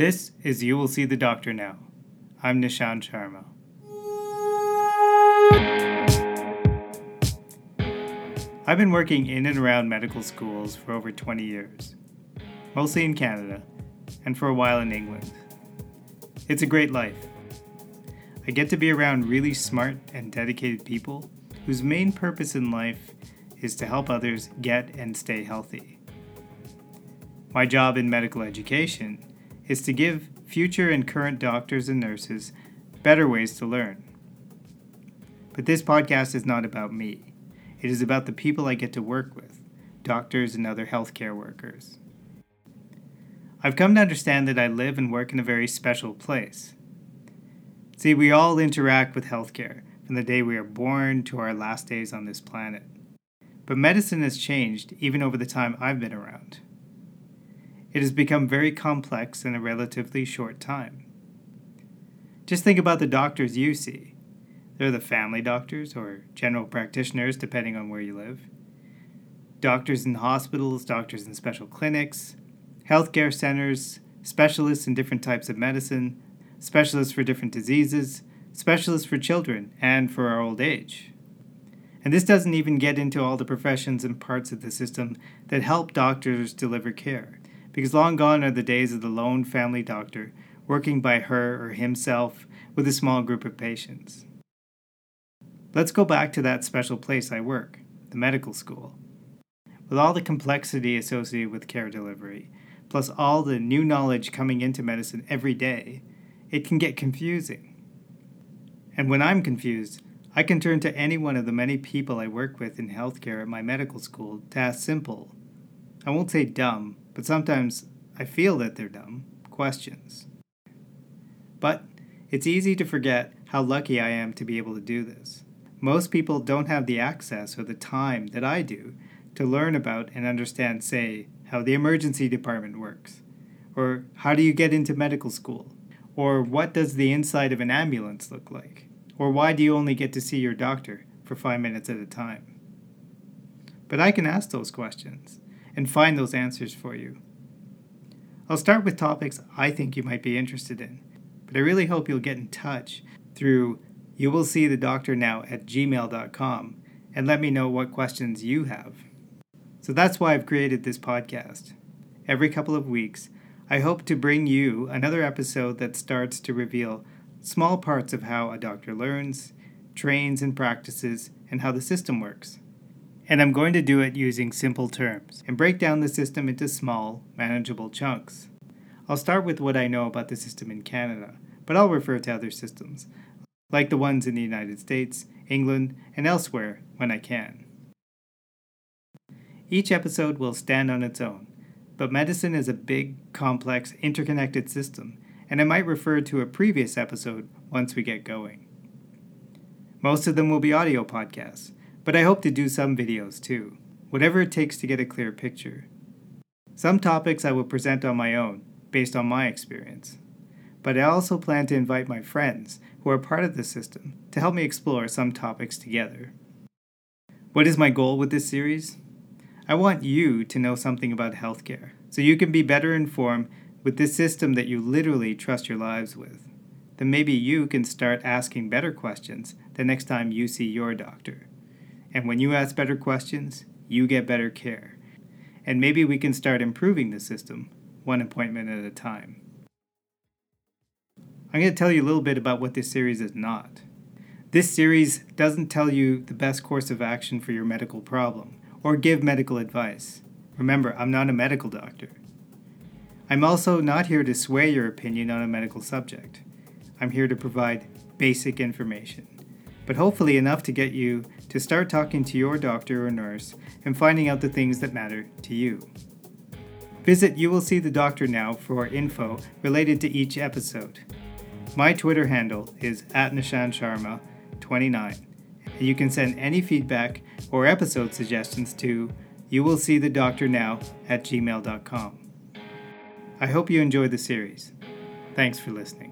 This is You Will See the Doctor Now. I'm Nishan Sharma. I've been working in and around medical schools for over 20 years, mostly in Canada, and for a while in England. It's a great life. I get to be around really smart and dedicated people whose main purpose in life is to help others get and stay healthy. My job in medical education is to give future and current doctors and nurses better ways to learn. But this podcast is not about me. It is about the people I get to work with, doctors and other healthcare workers. I've come to understand that I live and work in a very special place. See, we all interact with healthcare from the day we are born to our last days on this planet. But medicine has changed even over the time I've been around. It has become very complex in a relatively short time. Just think about the doctors you see. They're the family doctors or general practitioners, depending on where you live. Doctors in hospitals, doctors in special clinics, healthcare centers, specialists in different types of medicine, specialists for different diseases, specialists for children, and for our old age. And this doesn't even get into all the professions and parts of the system that help doctors deliver care because long gone are the days of the lone family doctor working by her or himself with a small group of patients. Let's go back to that special place I work, the medical school. With all the complexity associated with care delivery, plus all the new knowledge coming into medicine every day, it can get confusing. And when I'm confused, I can turn to any one of the many people I work with in healthcare at my medical school to ask simple, I won't say dumb, but sometimes I feel that they're dumb questions. But it's easy to forget how lucky I am to be able to do this. Most people don't have the access or the time that I do to learn about and understand, say, how the emergency department works, or how do you get into medical school, or what does the inside of an ambulance look like, or why do you only get to see your doctor for five minutes at a time. But I can ask those questions and find those answers for you. I'll start with topics I think you might be interested in, but I really hope you'll get in touch through you will see the doctor now at gmail.com and let me know what questions you have. So that's why I've created this podcast. Every couple of weeks, I hope to bring you another episode that starts to reveal small parts of how a doctor learns, trains, and practices, and how the system works and I'm going to do it using simple terms and break down the system into small, manageable chunks. I'll start with what I know about the system in Canada, but I'll refer to other systems, like the ones in the United States, England, and elsewhere when I can. Each episode will stand on its own, but medicine is a big, complex, interconnected system, and I might refer to a previous episode once we get going. Most of them will be audio podcasts, but I hope to do some videos too, whatever it takes to get a clear picture. Some topics I will present on my own, based on my experience. But I also plan to invite my friends who are part of the system to help me explore some topics together. What is my goal with this series? I want you to know something about healthcare so you can be better informed with this system that you literally trust your lives with. Then maybe you can start asking better questions the next time you see your doctor. And when you ask better questions, you get better care. And maybe we can start improving the system, one appointment at a time. I'm going to tell you a little bit about what this series is not. This series doesn't tell you the best course of action for your medical problem or give medical advice. Remember, I'm not a medical doctor. I'm also not here to sway your opinion on a medical subject. I'm here to provide basic information but hopefully enough to get you to start talking to your doctor or nurse and finding out the things that matter to you. Visit You Will See the Doctor now for info related to each episode. My Twitter handle is at Nishan Sharma 29, and you can send any feedback or episode suggestions to you will see the doctor now at gmail.com. I hope you enjoy the series. Thanks for listening.